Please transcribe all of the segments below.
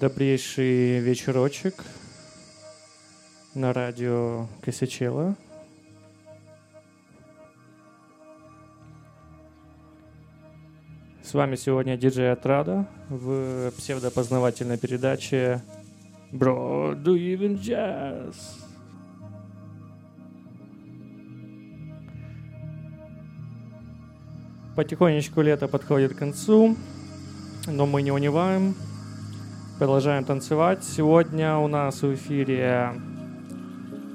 Добрейший вечерочек на радио Косячела. С вами сегодня диджей Отрада в псевдопознавательной передаче Bro, do you even jazz? Потихонечку лето подходит к концу, но мы не унываем. Продолжаем танцевать. Сегодня у нас в эфире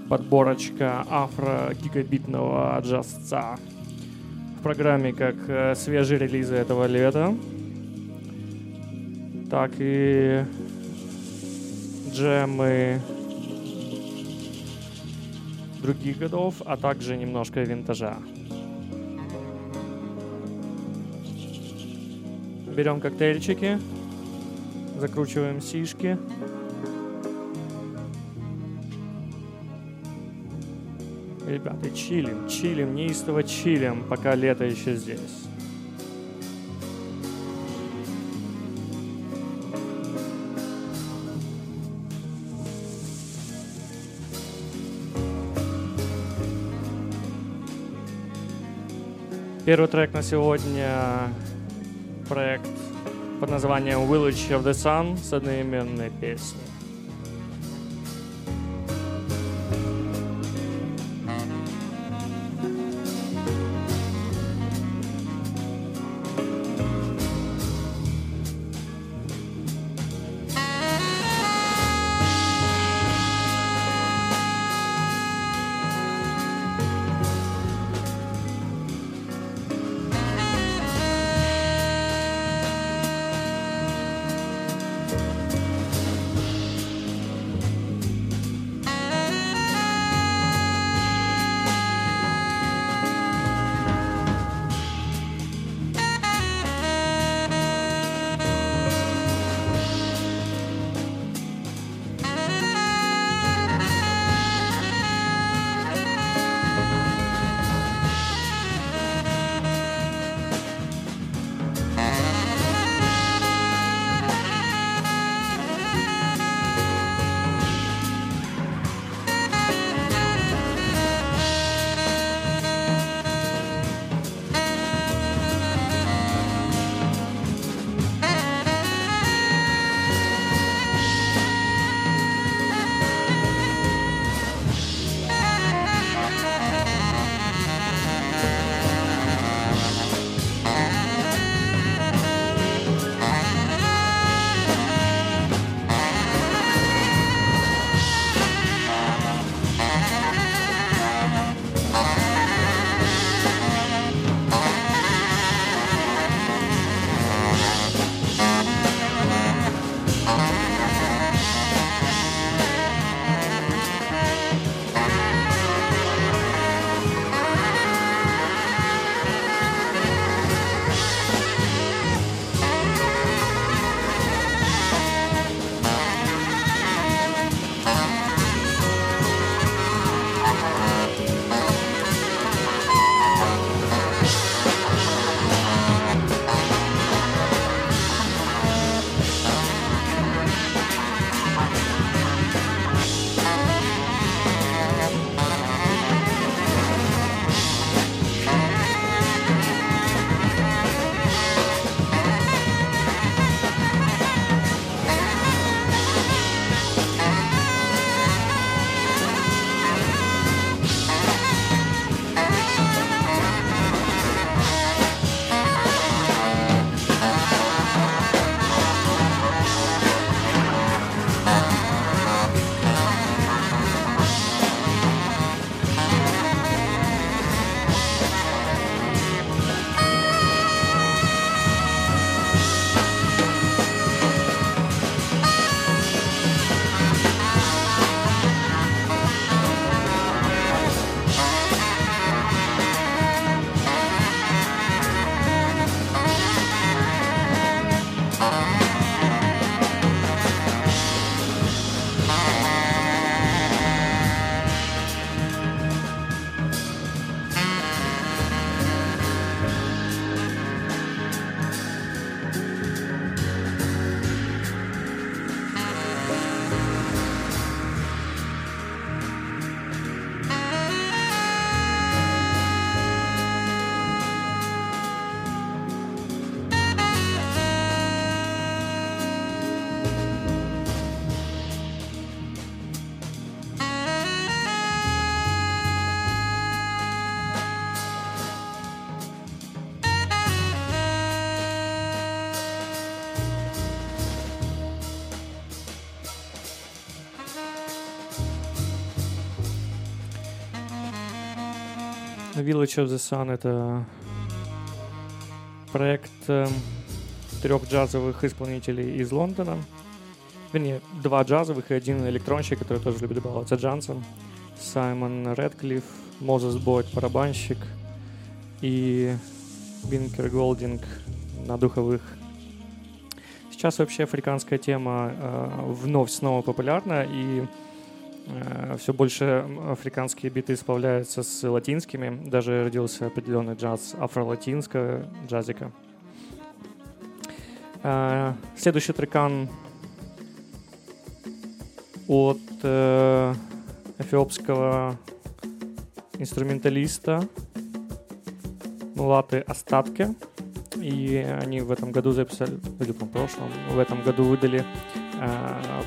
подборочка афро-гигабитного джазца в программе как э, свежие релизы этого лета, так и джемы других годов, а также немножко винтажа. Берем коктейльчики, закручиваем сишки. Ребята, чилим, чилим, неистово чилим, пока лето еще здесь. Первый трек на сегодня проект под названием Village of the Sun с одноименной песней. Village of the Sun — это проект э, трех джазовых исполнителей из Лондона. Вернее, два джазовых и один электронщик, который тоже любит баловаться джансом. Саймон Редклифф, Мозес Бойд, барабанщик и Бинкер Голдинг на духовых. Сейчас вообще африканская тема э, вновь снова популярна, и все больше африканские биты исполняются с латинскими. Даже родился определенный джаз афро-латинского джазика. Э, следующий трекан от э, эфиопского инструменталиста Мулаты Остатки. И они в этом году записали, или в прошлом, в этом году выдали э,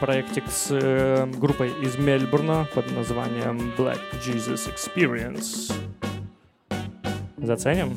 проектик с э, группой из Мельбурна под названием Black Jesus Experience. Заценим?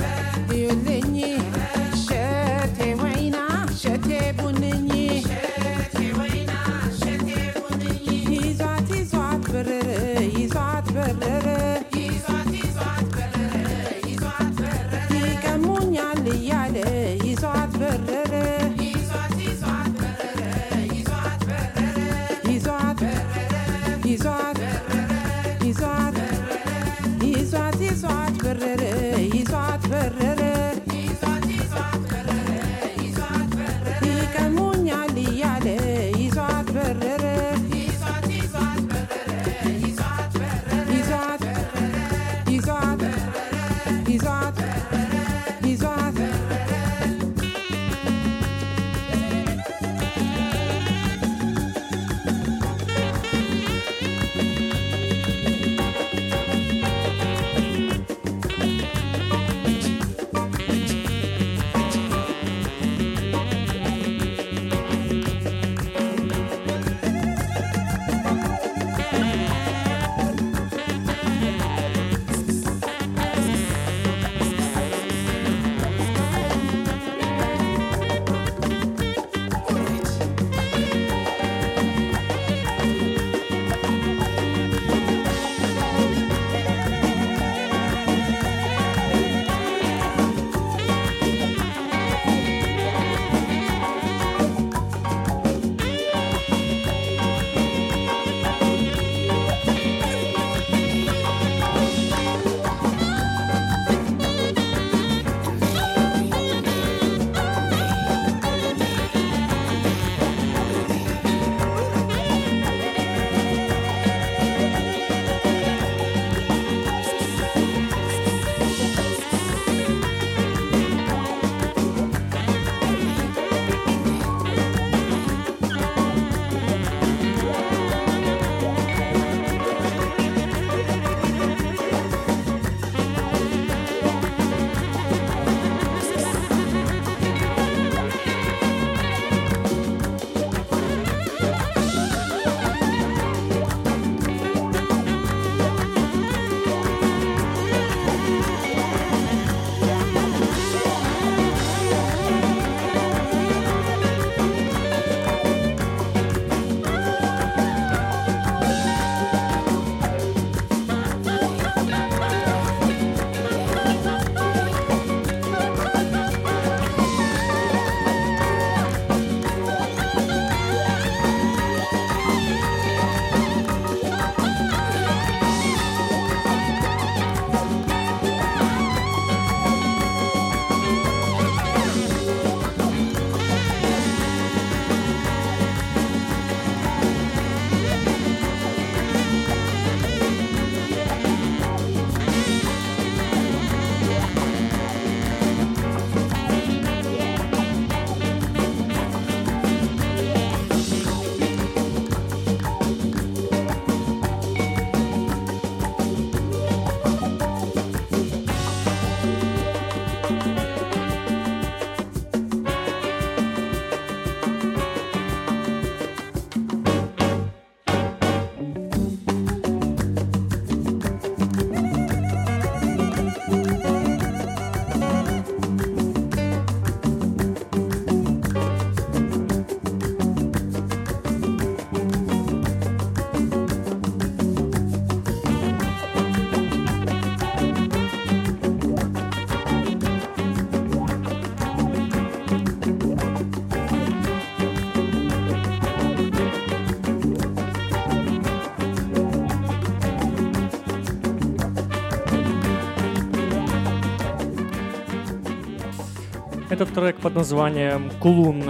трек под названием «Кулун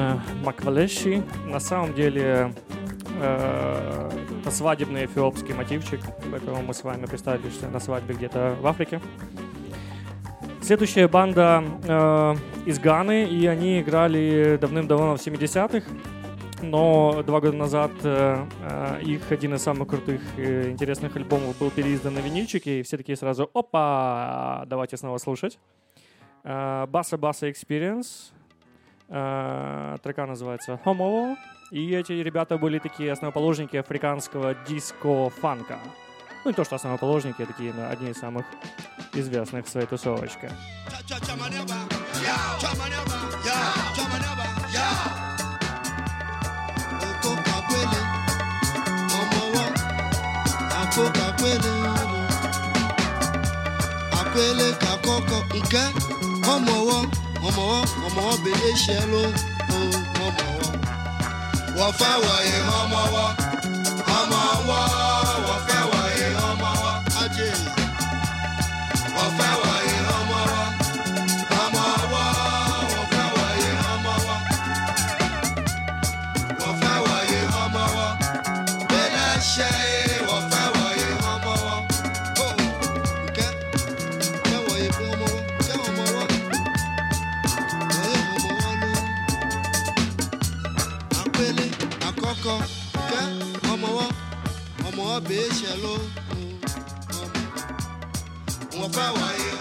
Маквалеши». На самом деле э, это свадебный эфиопский мотивчик, поэтому мы с вами представили, что на свадьбе где-то в Африке. Следующая банда э, из Ганы, и они играли давным-давно в 70-х, но два года назад э, э, их один из самых крутых и интересных альбомов был переиздан на винильчике, и все такие сразу «Опа! Давайте снова слушать». Баса Баса Experience. Э, трека называется Homo. И эти ребята были такие основоположники африканского диско-фанка. Ну, не то, что основоположники, а такие ну, одни из самых известных в своей тусовочке. Nke ọmọwọ ọmọwọ ọmọwọ bèlè ṣẹ ló ọmọwọ. Wọ́n fẹ́ wọ̀nyí ọmọwọ ọmọwọ mabesha lo mwapawayo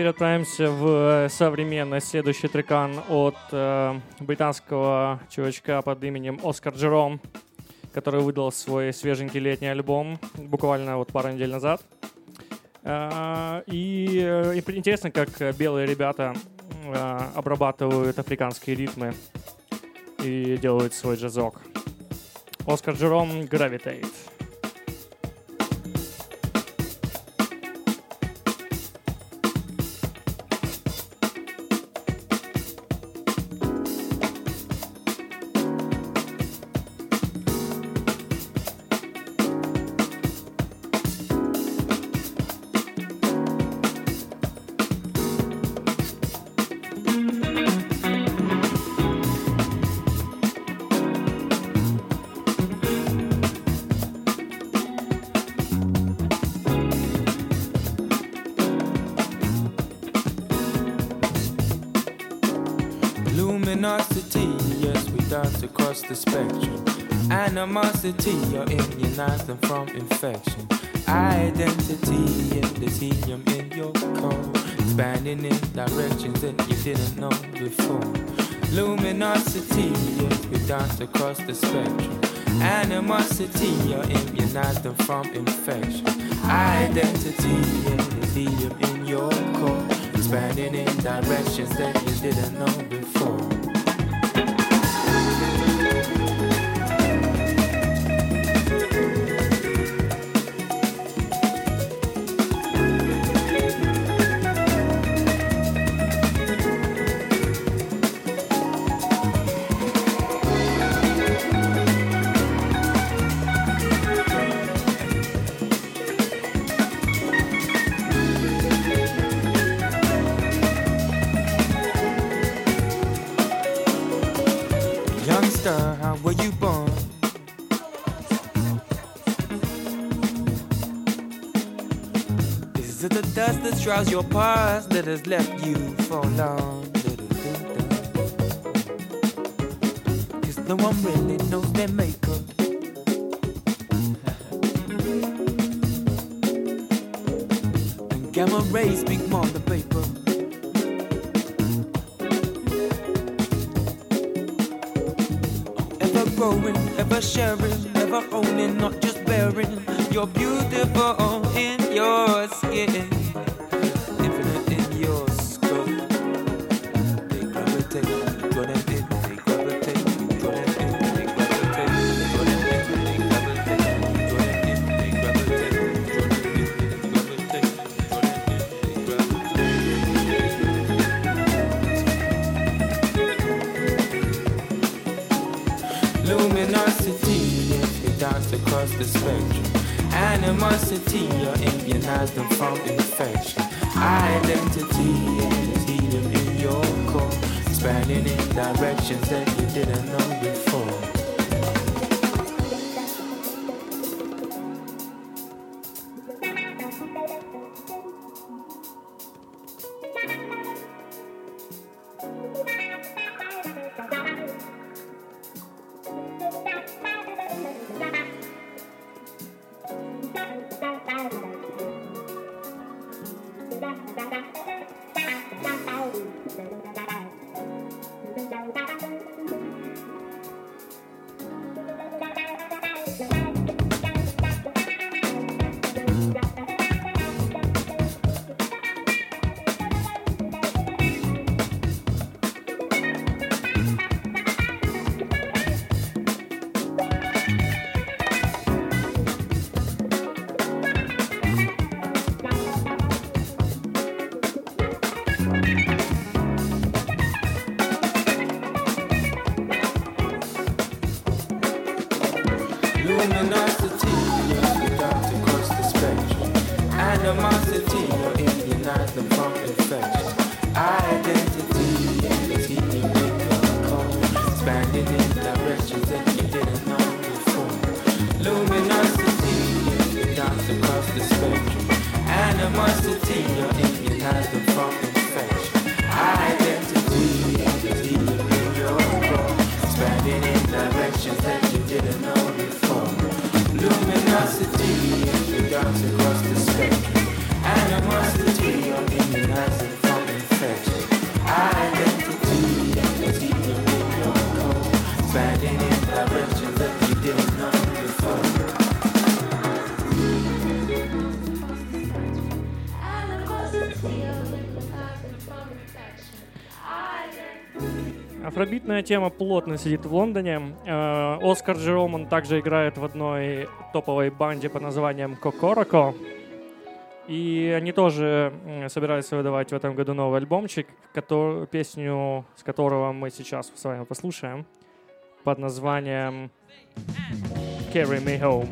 теперь в современный следующий трекан от э, британского чувачка под именем Оскар Джером, который выдал свой свеженький летний альбом буквально вот пару недель назад. Э, и, э, и интересно, как белые ребята э, обрабатывают африканские ритмы и делают свой джазок. Оскар Джером Gravitate. Immunized them from infection. Identity, yeah, there's helium in your core. Expanding in directions that you didn't know before. Luminosity, yes, we dance across the spectrum. Animosity, you're immunized them from infection. Identity, yeah, there's helium in your core. Expanding in directions that you didn't know before. Shrouds your past that has left you forlorn? Cause no one really knows their makeup. And gamma rays speak more than paper. Ever growing, ever sharing, Luminosity, yes, we dance across the spectrum. Animosity, you're immunized them from infection. Identity, yes, helium in your core. Expanding in directions that you didn't know before. Афробитная тема плотно сидит в Лондоне. Э, Оскар Джероман также играет в одной топовой банде под названием Кокороко. И они тоже собираются выдавать в этом году новый альбомчик, кото- песню с которого мы сейчас с вами послушаем, под названием Carry Me Home.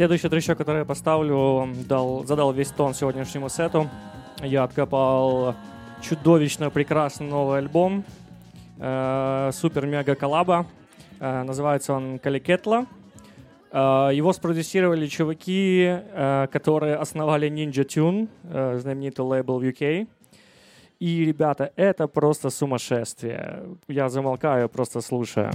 Следующий трещок, который я поставлю, дал, задал весь тон сегодняшнему сету. Я откопал чудовищно прекрасный новый альбом. э, Супер-мега коллаба. Э, Называется он Каликетла. Э, Его спродюсировали чуваки, э, которые основали Ninja Tune, э, знаменитый лейбл в UK. И, ребята, это просто сумасшествие. Я замолкаю, просто слушаю.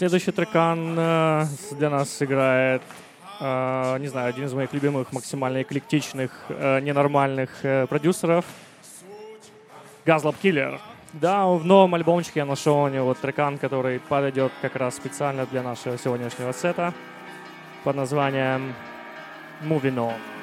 Следующий трекан э, для нас играет, э, не знаю, один из моих любимых максимально эклектичных, э, ненормальных продюсеров. Газлап Киллер. Да, в новом альбомчике я нашел у него трекан, который подойдет как раз специально для нашего сегодняшнего сета под названием Moving On.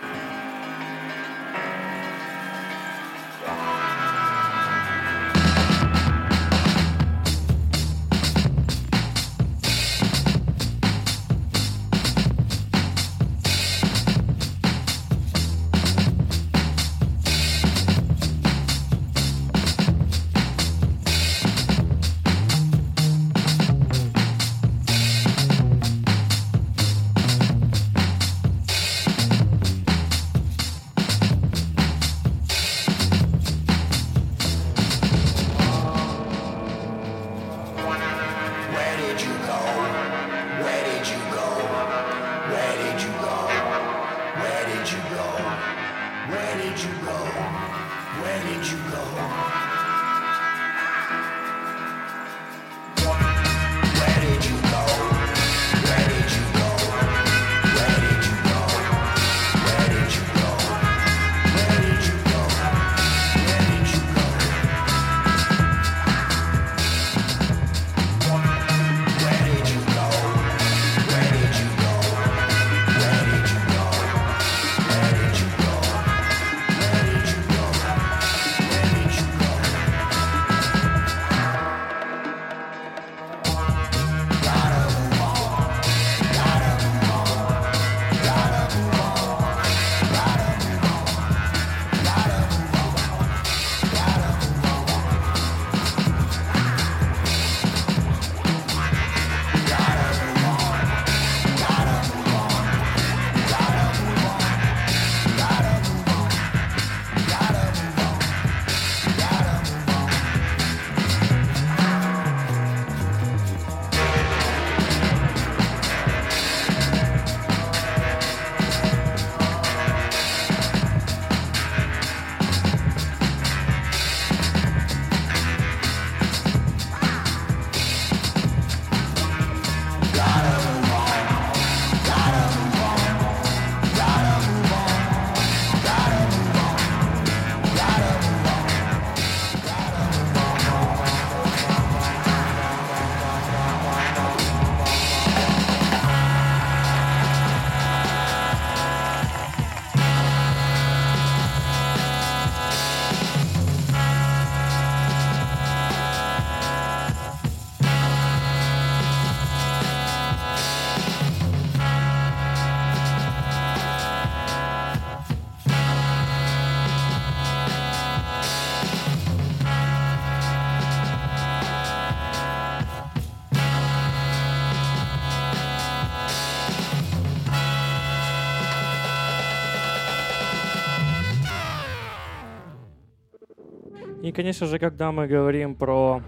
конечно же, когда мы говорим про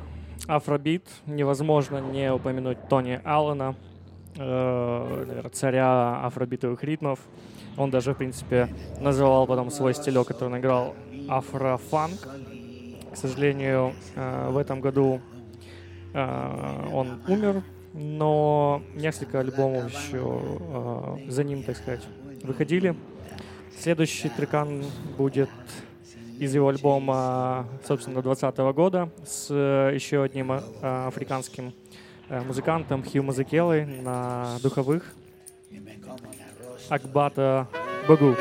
афробит, невозможно не упомянуть Тони Аллена, э, царя афробитовых ритмов. Он даже, в принципе, называл потом свой стилек, который он играл, афрофанк. К сожалению, э, в этом году э, он умер, но несколько альбомов еще э, за ним, так сказать, выходили. Следующий трекан будет из его альбома, собственно, 2020 года с э, еще одним э, африканским э, музыкантом Хью Мазыкелой на духовых Акбата Багу.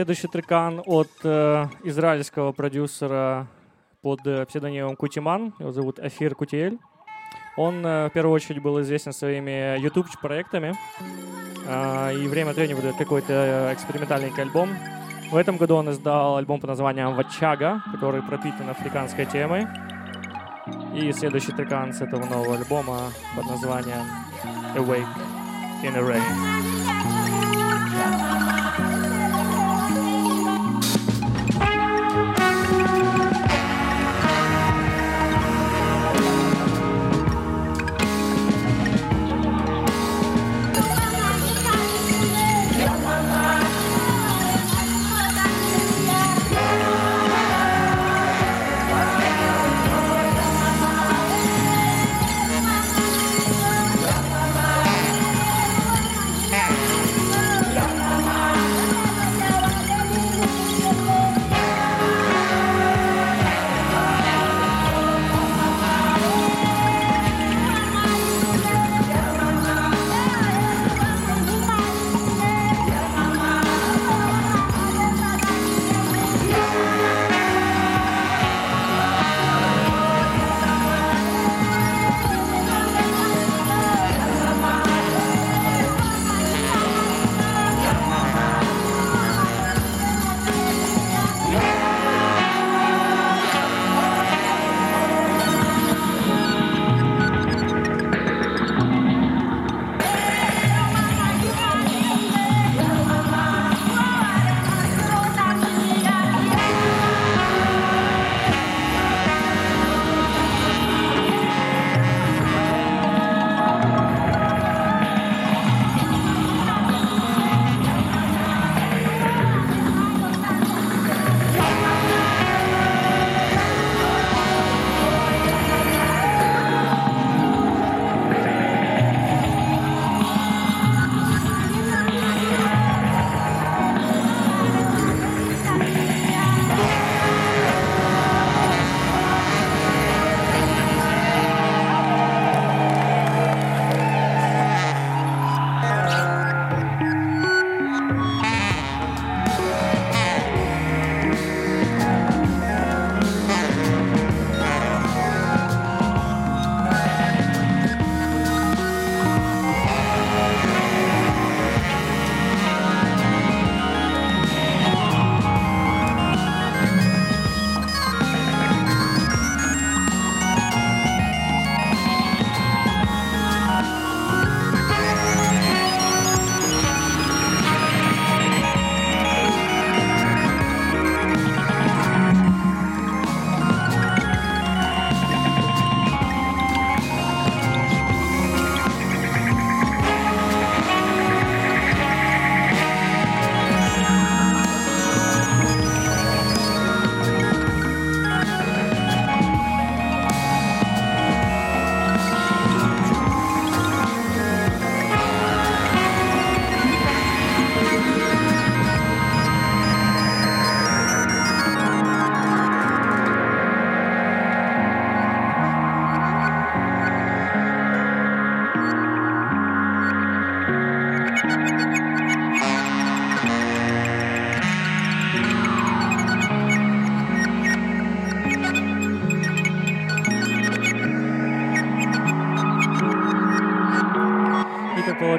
Следующий трекан от э, израильского продюсера под э, псевдонимом Кутиман. Его зовут Афир Кутиэль. Он э, в первую очередь был известен своими YouTube-проектами. а, и время от времени выдает какой-то э, экспериментальный альбом. В этом году он издал альбом под названием «Вачага», который пропитан африканской темой. И следующий трекан с этого нового альбома под названием «Awake in a Rain».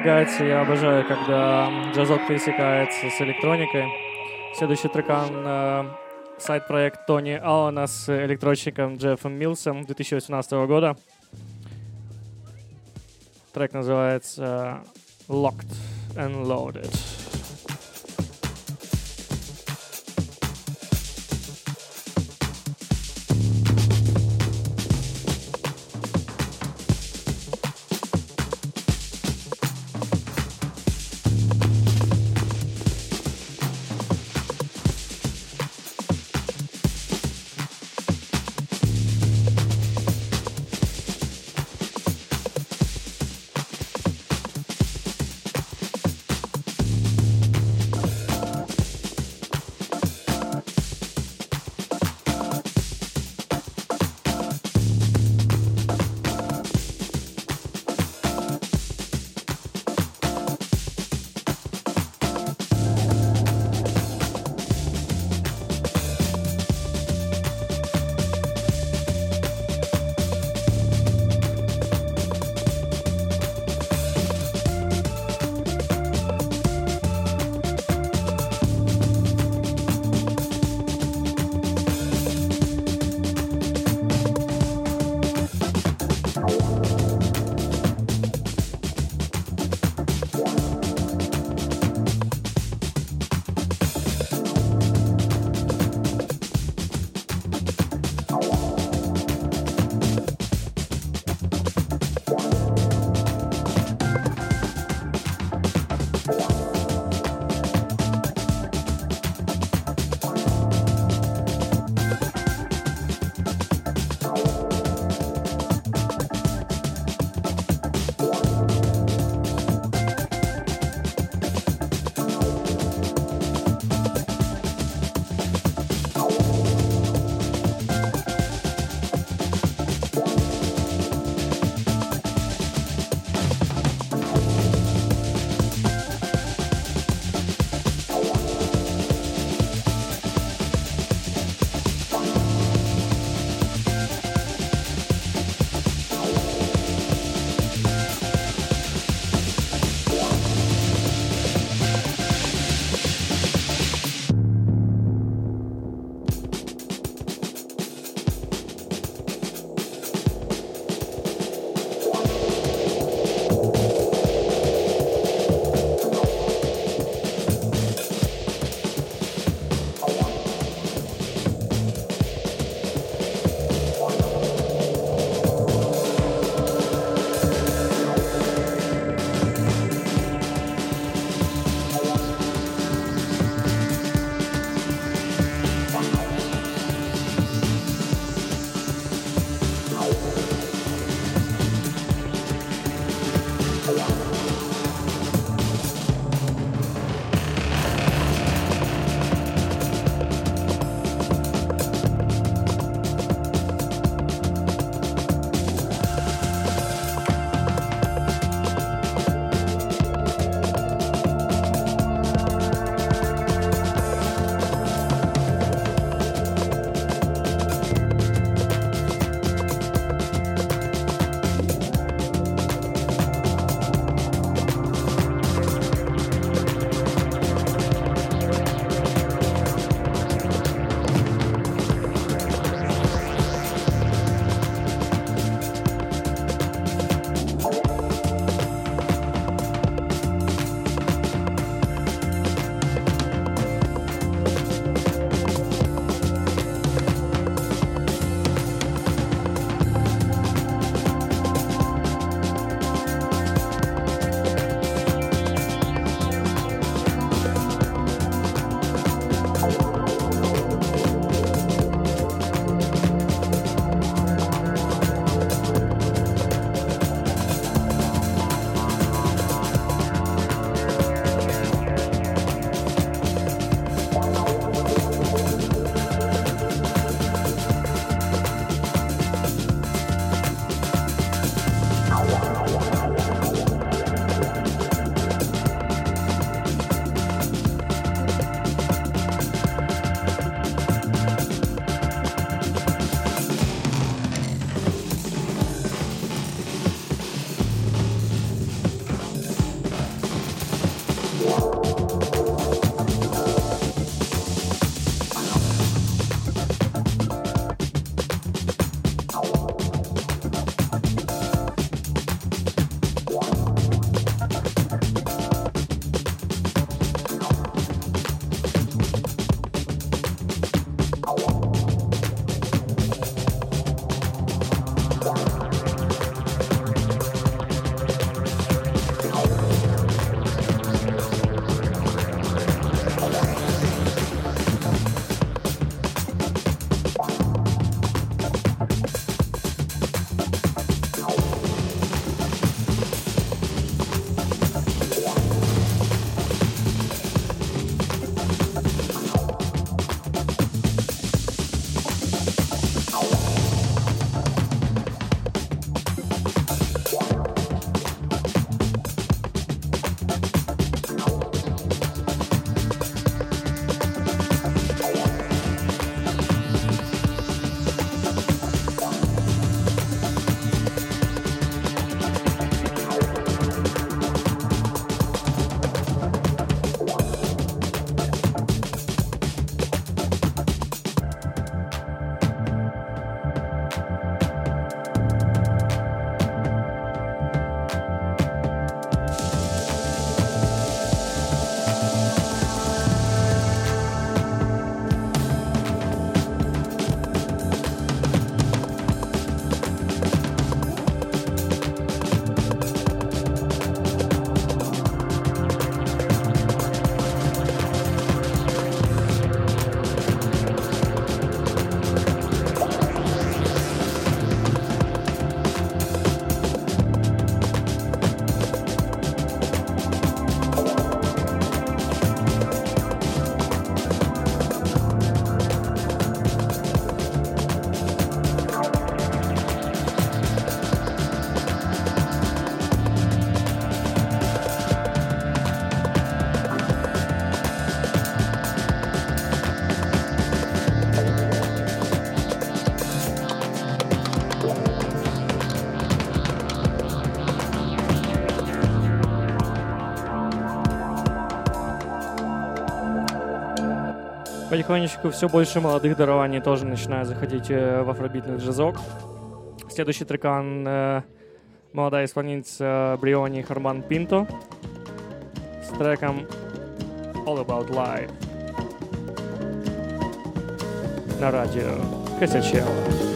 Полагается, я обожаю, когда джазок пересекается с электроникой. Следующий трекан э, сайт-проект Тони Аллана с электрочником Джеффом Милсом 2018 года. Трек называется Locked and Loaded. потихонечку все больше молодых дарований тоже начинают заходить э, в афробитный джазок. Следующий трекан э, молодая исполнительница Бриони Харман Пинто с треком All About Life на радио Косячело.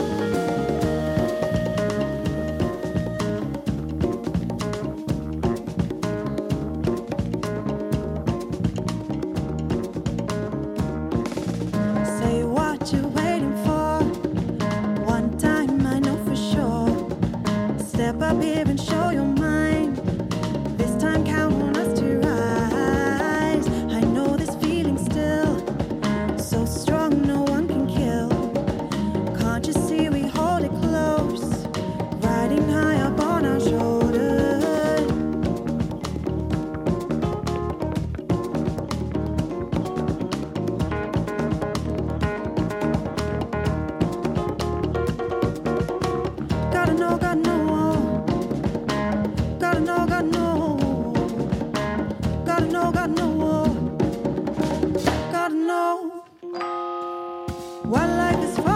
One life is far.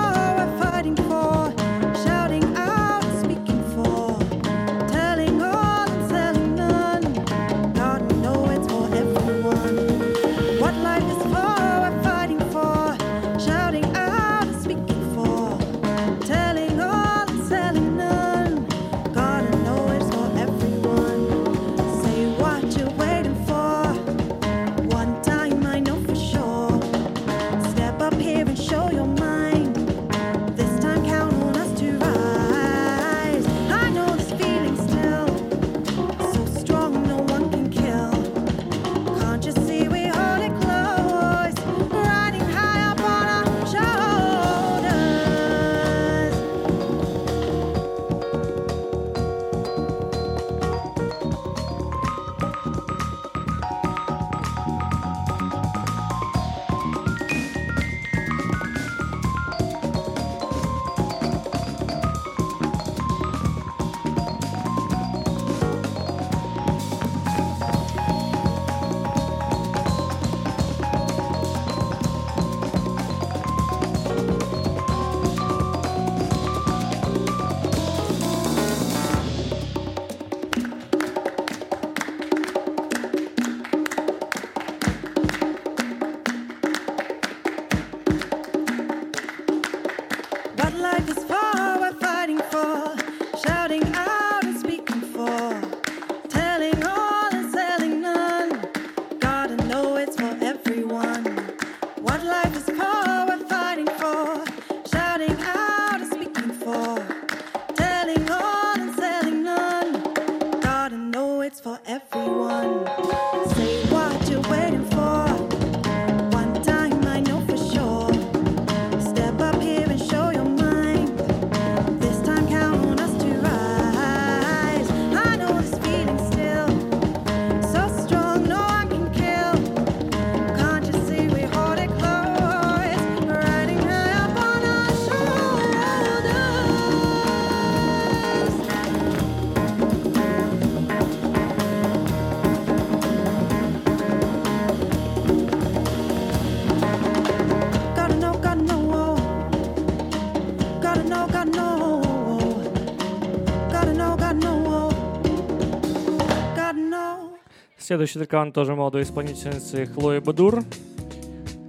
Следующий трекан тоже молодой исполнительницы Хлои Бадур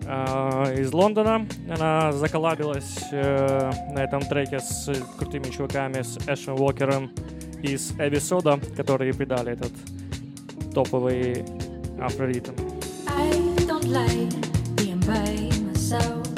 э, из Лондона. Она заколабилась э, на этом треке с крутыми чуваками, с Эшем Уокером из с Сода, которые придали этот топовый афроритм. I don't like being by myself.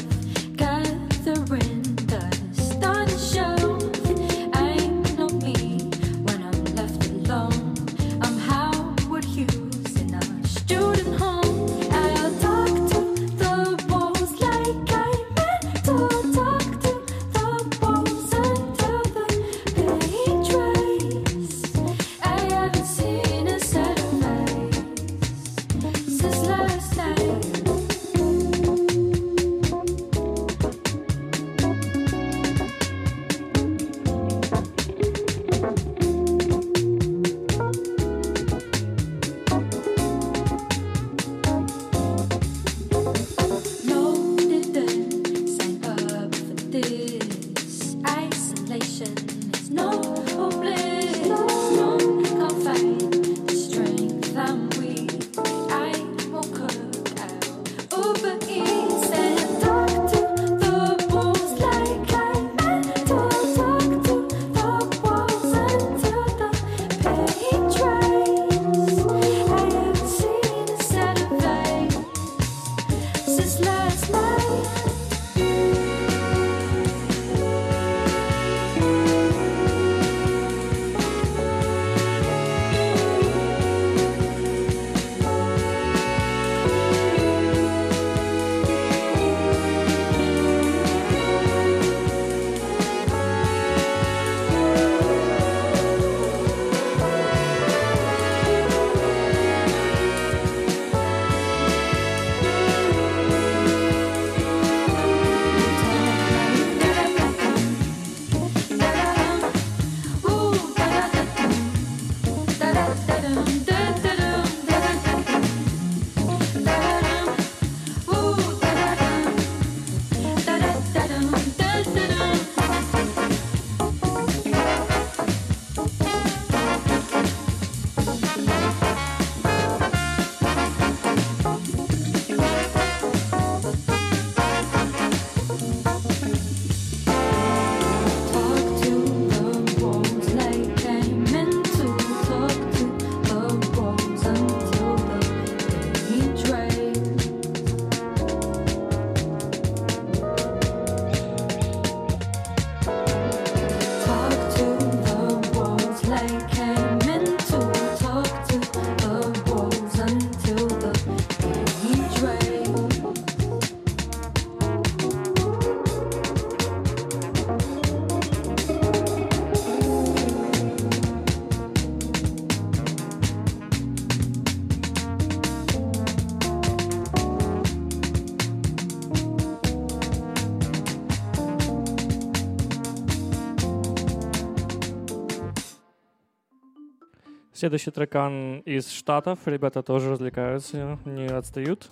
Следующий трекан из Штатов. Ребята тоже развлекаются, не отстают.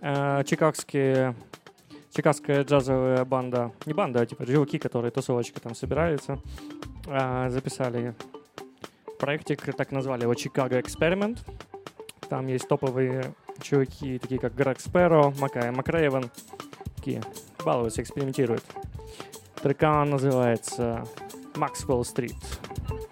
Э, Чикагские Чикагская джазовая банда, не банда, а типа чуваки, которые тусовочки там собираются, э, записали проектик, так назвали его Chicago Experiment. Там есть топовые чуваки, такие как Грег Спэро, Макай Макрейвен, такие балуются, экспериментируют. Трекан называется Maxwell Street.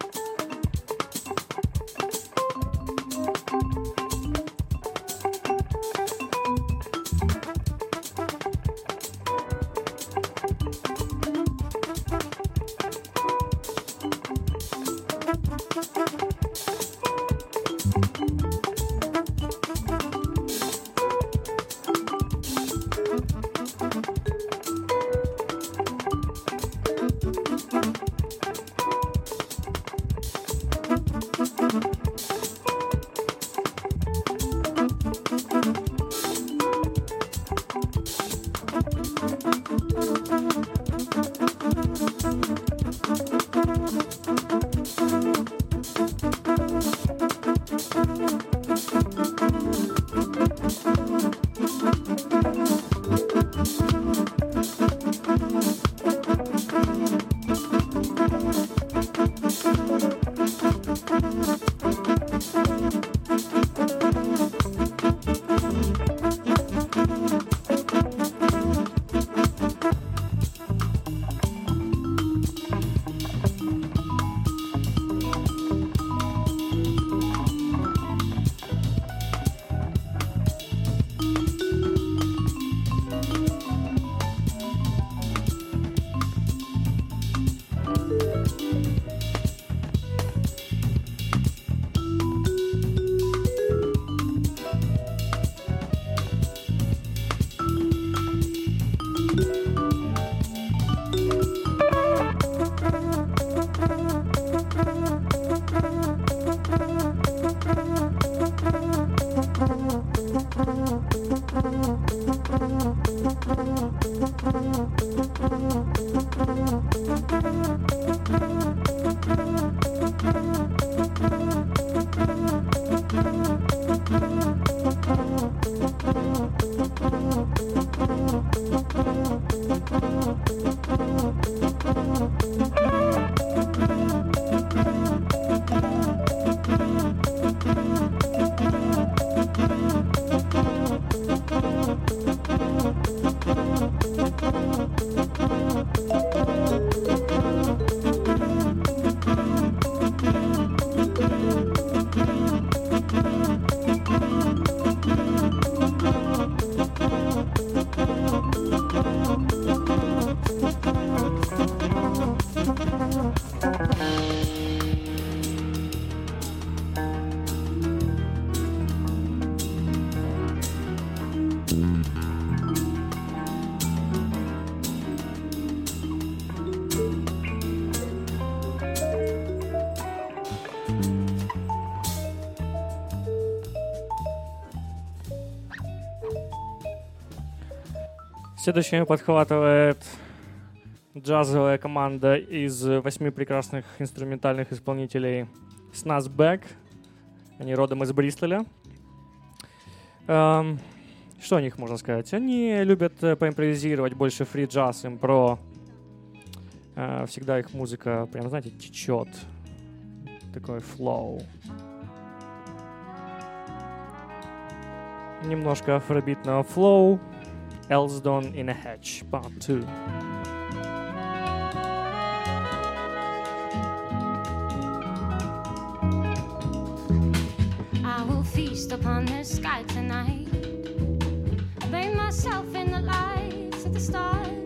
Следующими подхватывает джазовая команда из восьми прекрасных инструментальных исполнителей Snazback. Они родом из Бристоля. Эм, что о них можно сказать? Они любят э, поимпровизировать больше фри джаз, им про. Э, всегда их музыка прям, знаете, течет. Такой флоу. Немножко афробитного флоу. Elsdon in a Hatch, Part 2. I will feast upon the sky tonight. Bathe myself in the lights that the stars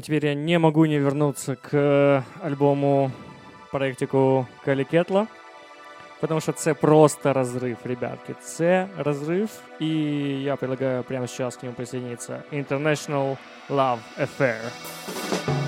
Соответственно, теперь я не могу не вернуться к э, альбому проектику Кали Кетла, потому что это просто разрыв, ребятки. Это разрыв, и я предлагаю прямо сейчас к нему присоединиться. International Love Affair.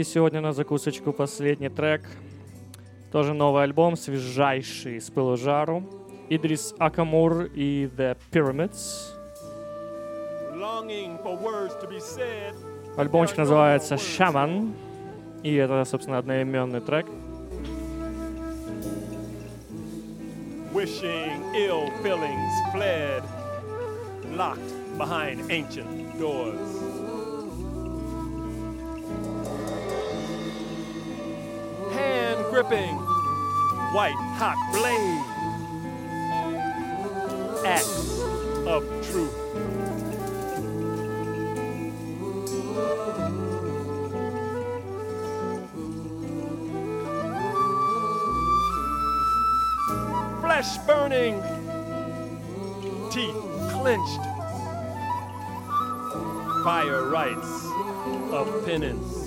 И сегодня на закусочку последний трек. Тоже новый альбом, свежайший, с пылу жару. Идрис Акамур и The Pyramids. Альбомчик называется «Shaman». И это, собственно, одноименный трек. Wishing ill feelings fled, locked behind ancient doors. Hand gripping, white hot blade, axe of truth. flesh burning, teeth clenched, fire rites of penance,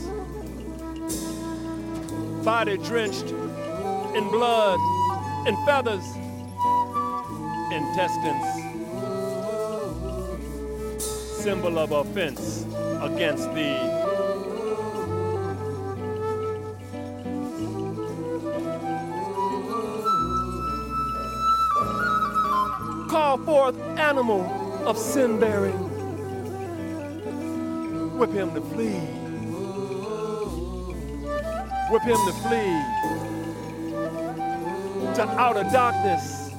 body drenched in blood and feathers, intestines, symbol of offense against thee. call forth animal of sin bearing. Whip him to flee. Whip him to flee to outer darkness.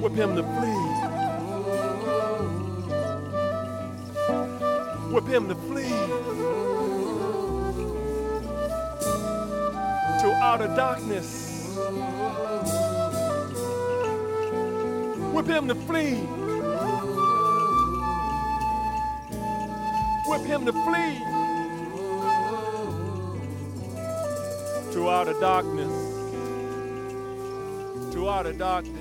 Whip him to flee. Whip him to flee. to outer darkness. Whip him to flee. Him to flee to outer darkness. To outer darkness.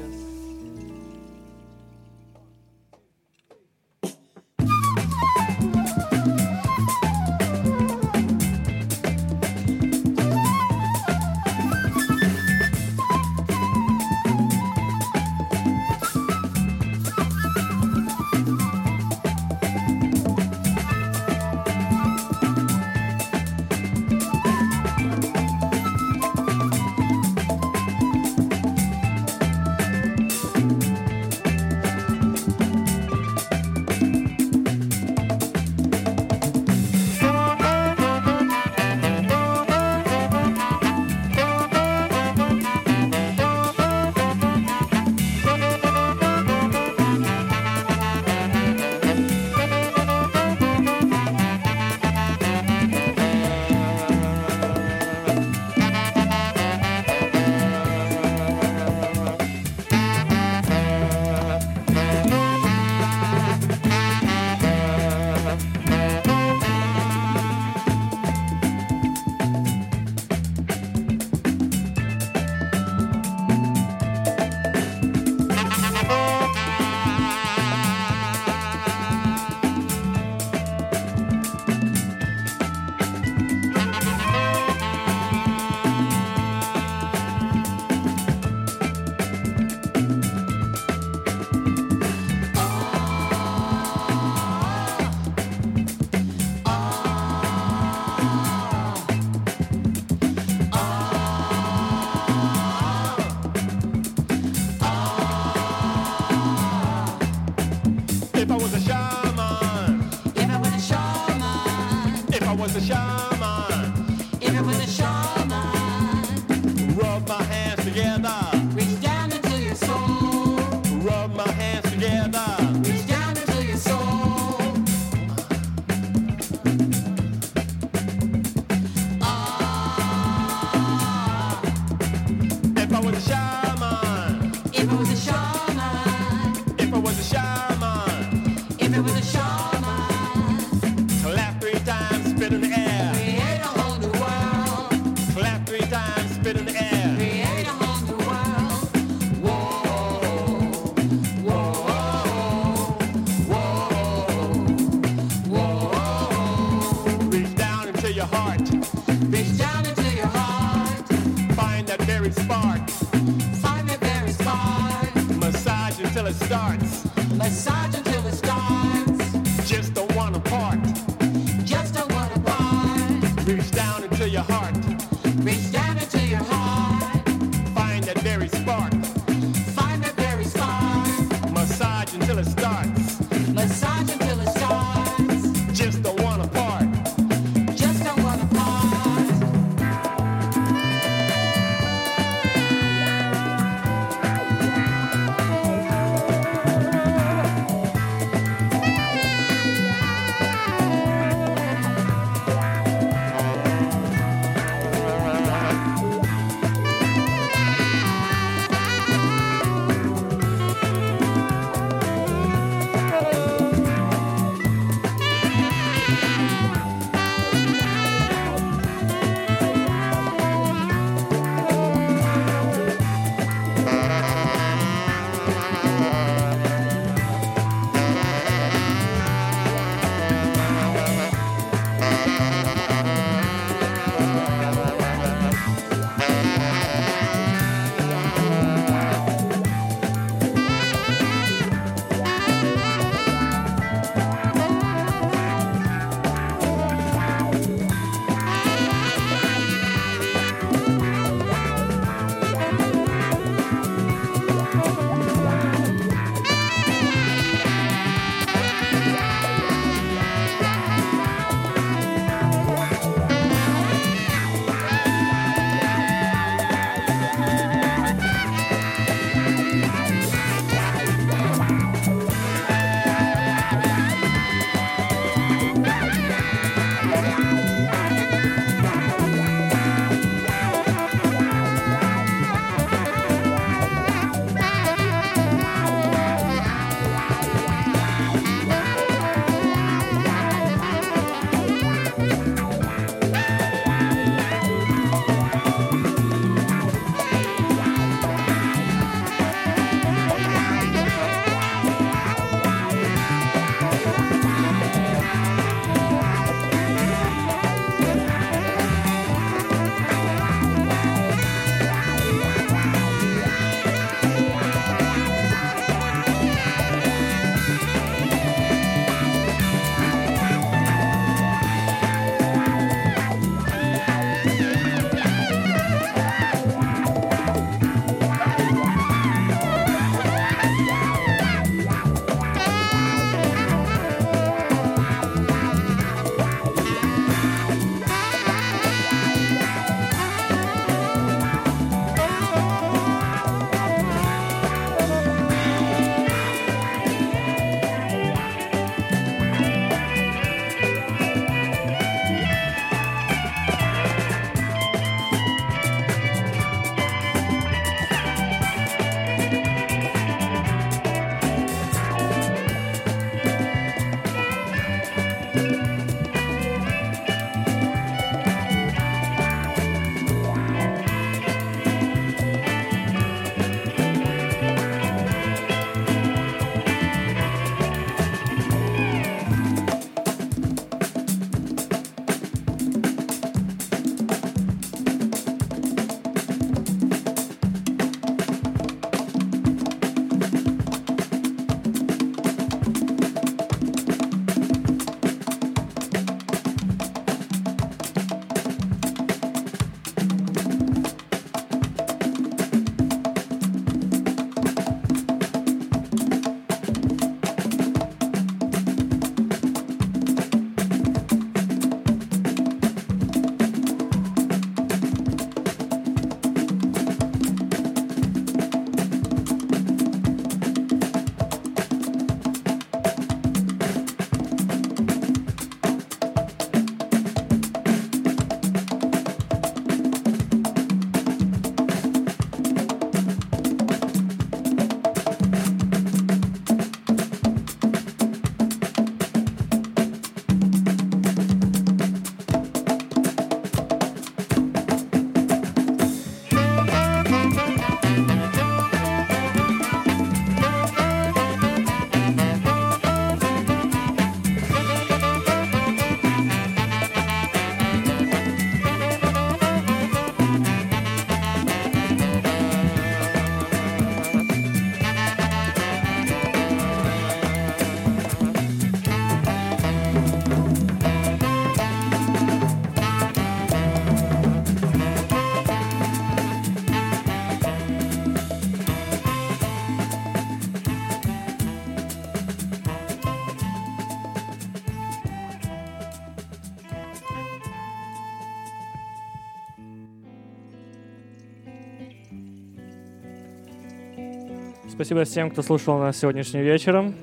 Спасибо всем, кто слушал нас сегодняшним вечером.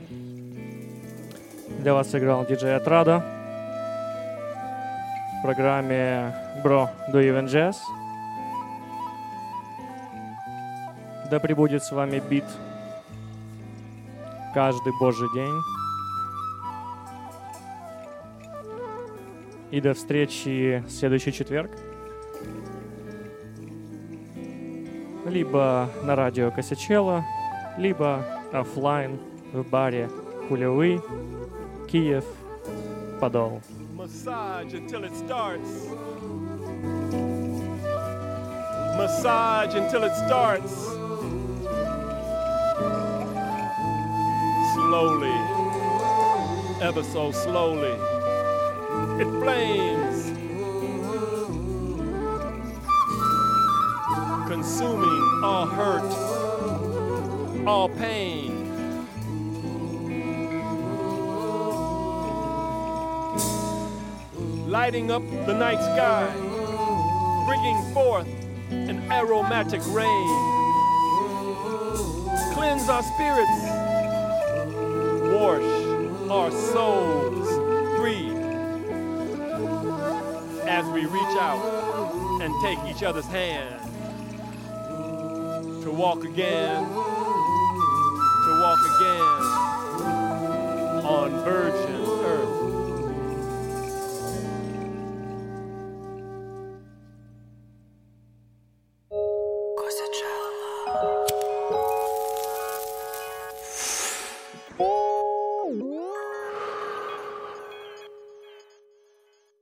Для вас сыграл диджей Отрада в программе Bro Do Even Jazz. Да пребудет с вами бит каждый божий день. И до встречи в следующий четверг. Либо на радио Косячела, либо оффлайн в баре Хулевы, Киев, Подол. Massage until it starts. Massage until it starts. Slowly, ever so slowly, it flames, consuming all hurt, all pain. lighting up the night sky, bringing forth an aromatic rain. Cleanse our spirits, wash our souls free as we reach out and take each other's hand to walk again, to walk again on virgin